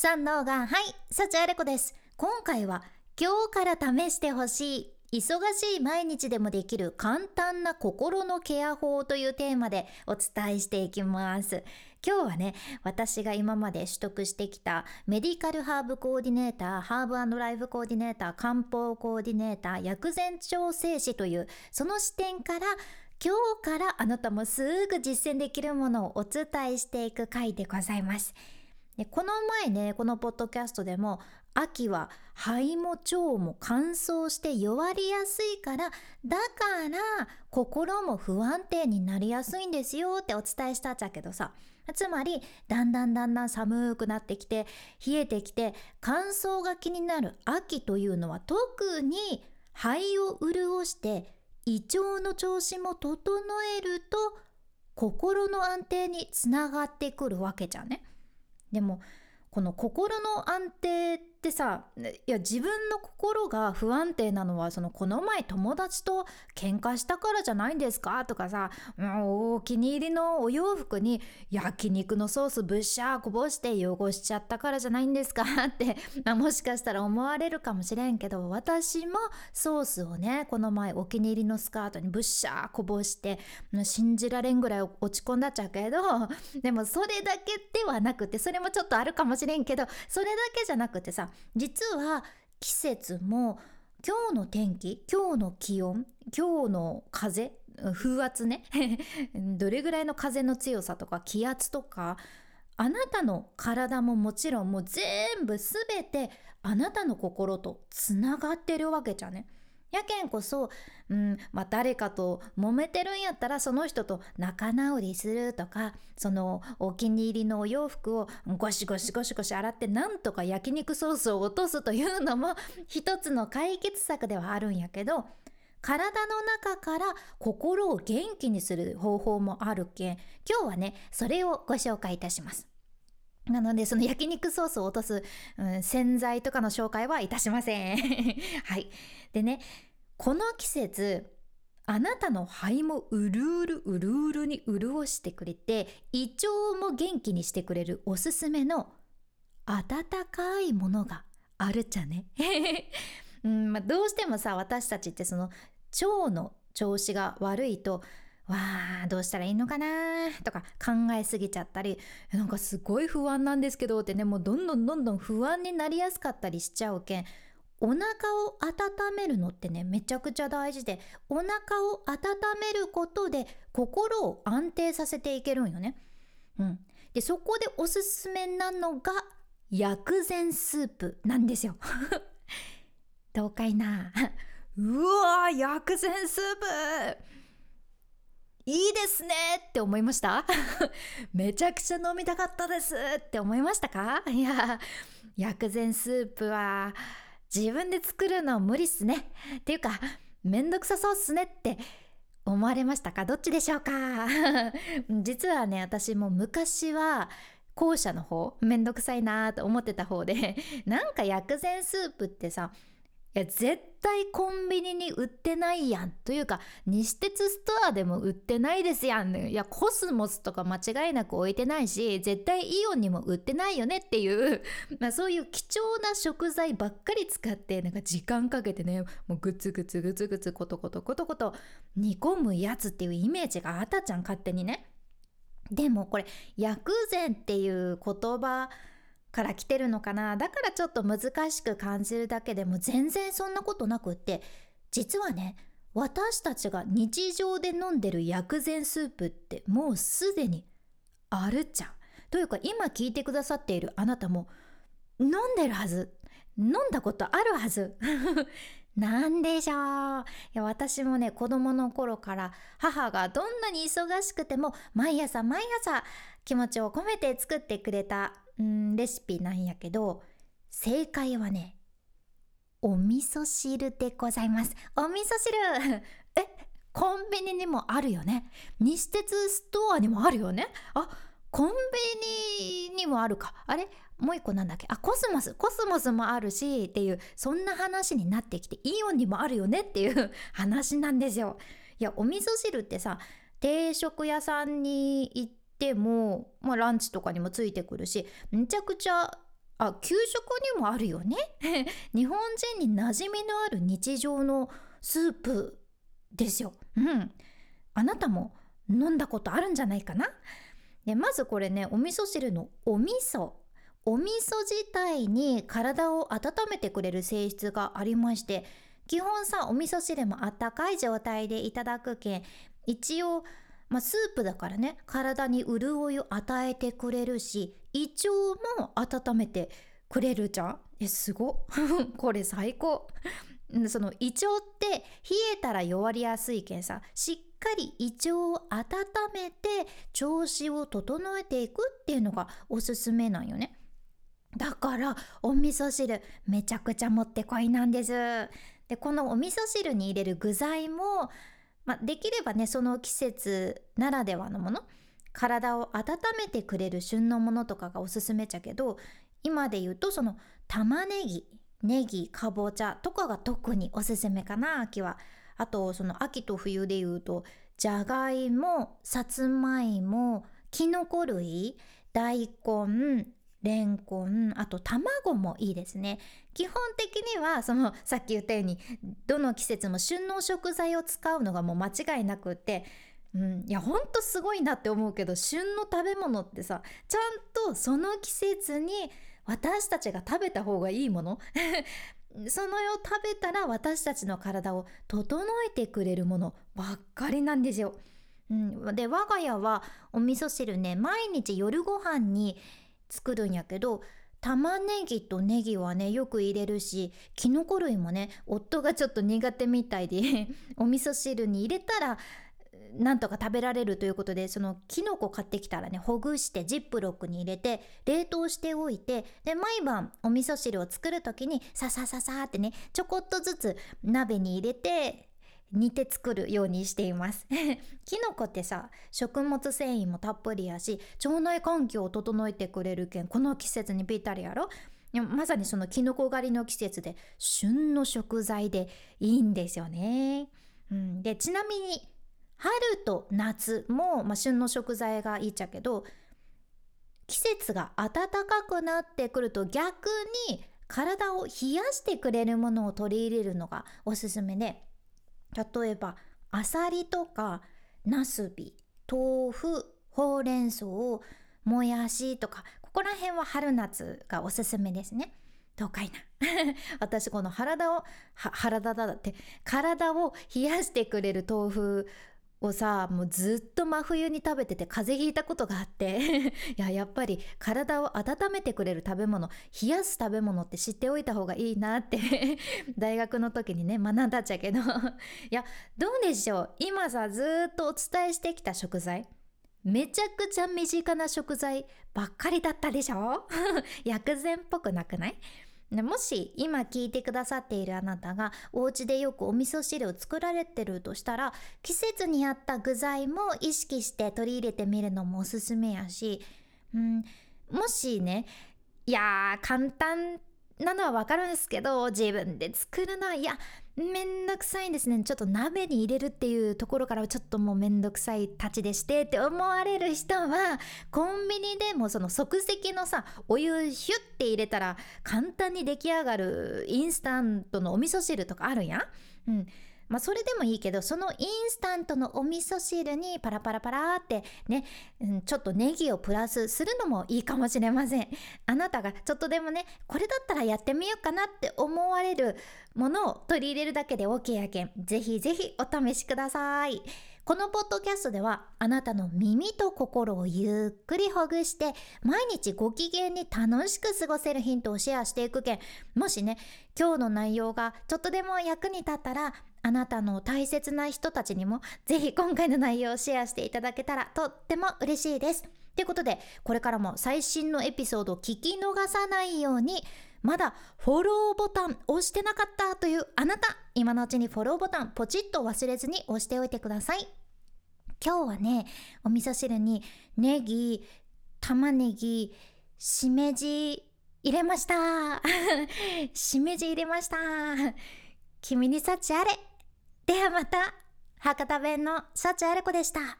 三能がはい幸あれ子です今回は今日から試してほしい忙しい毎日でもできる簡単な心のケア法というテーマでお伝えしていきます今日はね私が今まで取得してきたメディカルハーブコーディネーターハーブライフコーディネーター漢方コーディネーター薬膳調整士というその視点から今日からあなたもすぐ実践できるものをお伝えしていく回でございます。でこの前ねこのポッドキャストでも秋は肺も腸も乾燥して弱りやすいからだから心も不安定になりやすいんですよってお伝えしたっちゃけどさつまりだんだんだんだん寒くなってきて冷えてきて乾燥が気になる秋というのは特に肺を潤して胃腸の調子も整えると心の安定につながってくるわけじゃね。でもこの心の安定ってさいや自分の心が不安定なのはそのこの前友達と喧嘩したからじゃないんですかとかさ、う、お気に入りのお洋服に焼肉のソースぶっしゃーこぼして汚しちゃったからじゃないんですかって、まあ、もしかしたら思われるかもしれんけど私もソースをね。この前お気に入りのスカートにぶっしゃーこぼして信じられんぐらい落ち込んだっちゃうけどでもそれだけではなくてそれもちょっとあるかもしれんけどそれだけじゃなくてさ実は季節も今日の天気今日の気温今日の風風圧ね どれぐらいの風の強さとか気圧とかあなたの体ももちろんもう全部全てあなたの心とつながってるわけじゃね。やけんこそ、うんまあ、誰かと揉めてるんやったらその人と仲直りするとかそのお気に入りのお洋服をゴシゴシゴシゴシ洗ってなんとか焼肉ソースを落とすというのも一つの解決策ではあるんやけど体の中から心を元気にする方法もあるけん今日はねそれをご紹介いたします。なのでその焼肉ソースを落とす、うん、洗剤とかの紹介はいたしません。はい。でね、この季節、あなたの肺もうるうるうるうるに潤してくれて、胃腸も元気にしてくれるおすすめの温かいものがあるっちゃね。うんまあ、どうしてもさ、私たちってその腸の調子が悪いと、わあどうしたらいいのかなとか考えすぎちゃったりなんかすごい不安なんですけどってねもうどんどんどんどん不安になりやすかったりしちゃうけんお腹を温めるのってねめちゃくちゃ大事でお腹を温めることで心を安定させていけるんよね。うん、でそこでおすすめなのが薬膳スープなんですよ。どうかいな。うわ薬膳スープ。いいですねって思いました？めちゃくちゃ飲みたかったですって思いましたか？いや薬膳スープは自分で作るの無理っすね。っていうかめんどくさそうっすねって思われましたか？どっちでしょうか？実はね私も昔は後者の方めんどくさいなと思ってた方でなんか薬膳スープってさいや絶対コンビニに売ってないやんというか西鉄ストアでも売ってないですやんいやコスモスとか間違いなく置いてないし絶対イオンにも売ってないよねっていう、まあ、そういう貴重な食材ばっかり使ってなんか時間かけてねもうグツグツグツグツコトコトコトコト煮込むやつっていうイメージがあたじゃん勝手にね。でもこれ薬膳っていう言葉から来てるのかな？だからちょっと難しく感じるだけでも全然そんなことなくって。実はね私たちが日常で飲んでる薬膳スープってもうすでにあるじゃん。というか今聞いてくださっているあなたも飲んでるはず。飲んだことあるはず。なんでしょう。いや私もね子供の頃から母がどんなに忙しくても毎朝毎朝気持ちを込めて作ってくれたんレシピなんやけど正解はねお味噌汁でございます。お味噌汁。えコンビニにもあるよね。西鉄ストアにもあるよね。あコンビニにもあるか。あれもう一個なんだっけ。あコスモス。コスモスもあるしっていうそんな話になってきてイオンにもあるよね。っていう 話なんですよ。いやお味噌汁ってさ定食屋さんに行っても、まあ、ランチとかにもついてくるしめちゃくちゃあ給食にもあるよね？日本人に馴染みのある日常のスープですよ。うん。あなたも飲んだことあるんじゃないかな？でまずこれねお味噌汁のお味噌。お味噌自体に体を温めてくれる性質がありまして基本さお味噌汁もあったかい状態でいただくけん。一応まあ、スープだからね体に潤いを与えてくれるし胃腸も温めてくれるじゃん。えすご これ最高。その胃腸って冷えたら弱りやすいけんさしっかり胃腸を温めて調子を整えていくっていうのがおすすめなんよね。だからお味噌汁めちゃくちゃもってこいなんです。でこのお味噌汁に入れる具材も、まあ、できればねその季節ならではのもの体を温めてくれる旬のものとかがおすすめちゃけど今で言うとその玉ねぎネギかぼちゃとかが特におすすめかな秋は。あとその秋と冬で言うとじゃがいもさつまいもきのこ類大根レンコンあと卵もいいですね基本的にはそのさっき言ったようにどの季節も旬の食材を使うのがもう間違いなくってうん、いやほんとすごいなって思うけど旬の食べ物ってさちゃんとその季節に私たちが食べた方がいいもの？その世を食べたら私たちの体を整えてくれるものばっかりなんですよ。うん、で我が家はお味噌汁ね毎日夜ご飯に作るんやけど玉ねぎとネギはねよく入れるしきのこ類もね夫がちょっと苦手みたいで お味噌汁に入れたらなんとか食べられるということでそのきのこ買ってきたらねほぐしてジップロックに入れて冷凍しておいてで毎晩お味噌汁を作る時にささささってねちょこっとずつ鍋に入れて煮て作るようにしています。きのこってさ食物繊維もたっぷりやし腸内環境を整えてくれるけんこの季節にぴったりやろ？でもまさにそのきのこ狩りの季節で旬の食材でいいんですよね。うん、でちなみに春と夏も、まあ、旬の食材がいいっちゃけど季節が暖かくなってくると逆に体を冷やしてくれるものを取り入れるのがおすすめで例えばアサリとかなすび豆腐ほうれん草もやしとかここら辺は春夏がおすすめですね。どうかいな 私この体を体だって体を冷やしてくれる豆腐をさもうずっと真冬に食べてて風邪ひいたことがあって いややっぱり体を温めてくれる食べ物冷やす食べ物って知っておいた方がいいなって 大学の時にね学んだっちゃけど。いやどうでしょう？今さずっとお伝えしてきた食材。めちゃくちゃ身近な食材ばっかりだったでしょ？薬膳っぽくなくない？もし今聞いてくださっているあなたがお家でよくお味噌汁を作られてるとしたら季節に合った具材も意識して取り入れてみるのもおすすめやし、うん、もしねいやー簡単なのはわかるんですけど自分で作るのはいやめんどくさいんですねちょっと鍋に入れるっていうところからちょっともうめんどくさいたちでしてって思われる人はコンビニでもその即席のさお湯ヒュッて入れたら簡単に出来上がるインスタントのお味噌汁とかあるやん。うんまあ、それでもいいけどそのインスタントのお味噌汁にパラパラパラってね、うん、ちょっとネギをプラスするのもいいかもしれません。あなたがちょっとでもねこれだったらやってみようかなって思われるものを取り入れるだけで OK やけん。ぜひぜひお試しください。このポッドキャストではあなたの耳と心をゆっくりほぐして毎日ご機嫌に楽しく過ごせるヒントをシェアしていくけん。もしね今日の内容がちょっとでも役に立ったらあなたの大切な人たちにもぜひ今回の内容をシェアしていただけたらとっても嬉しいです。ということでこれからも最新のエピソードを聞き逃さないようにまだフォローボタン押してなかったというあなた今のうちにフォローボタンポチッと忘れずに押しておいてください。今日はねお味噌汁にネギ玉ねぎしめじ入れました。しめじ入れました。君に幸あれ。ではまた。博多弁の幸あれ子でした。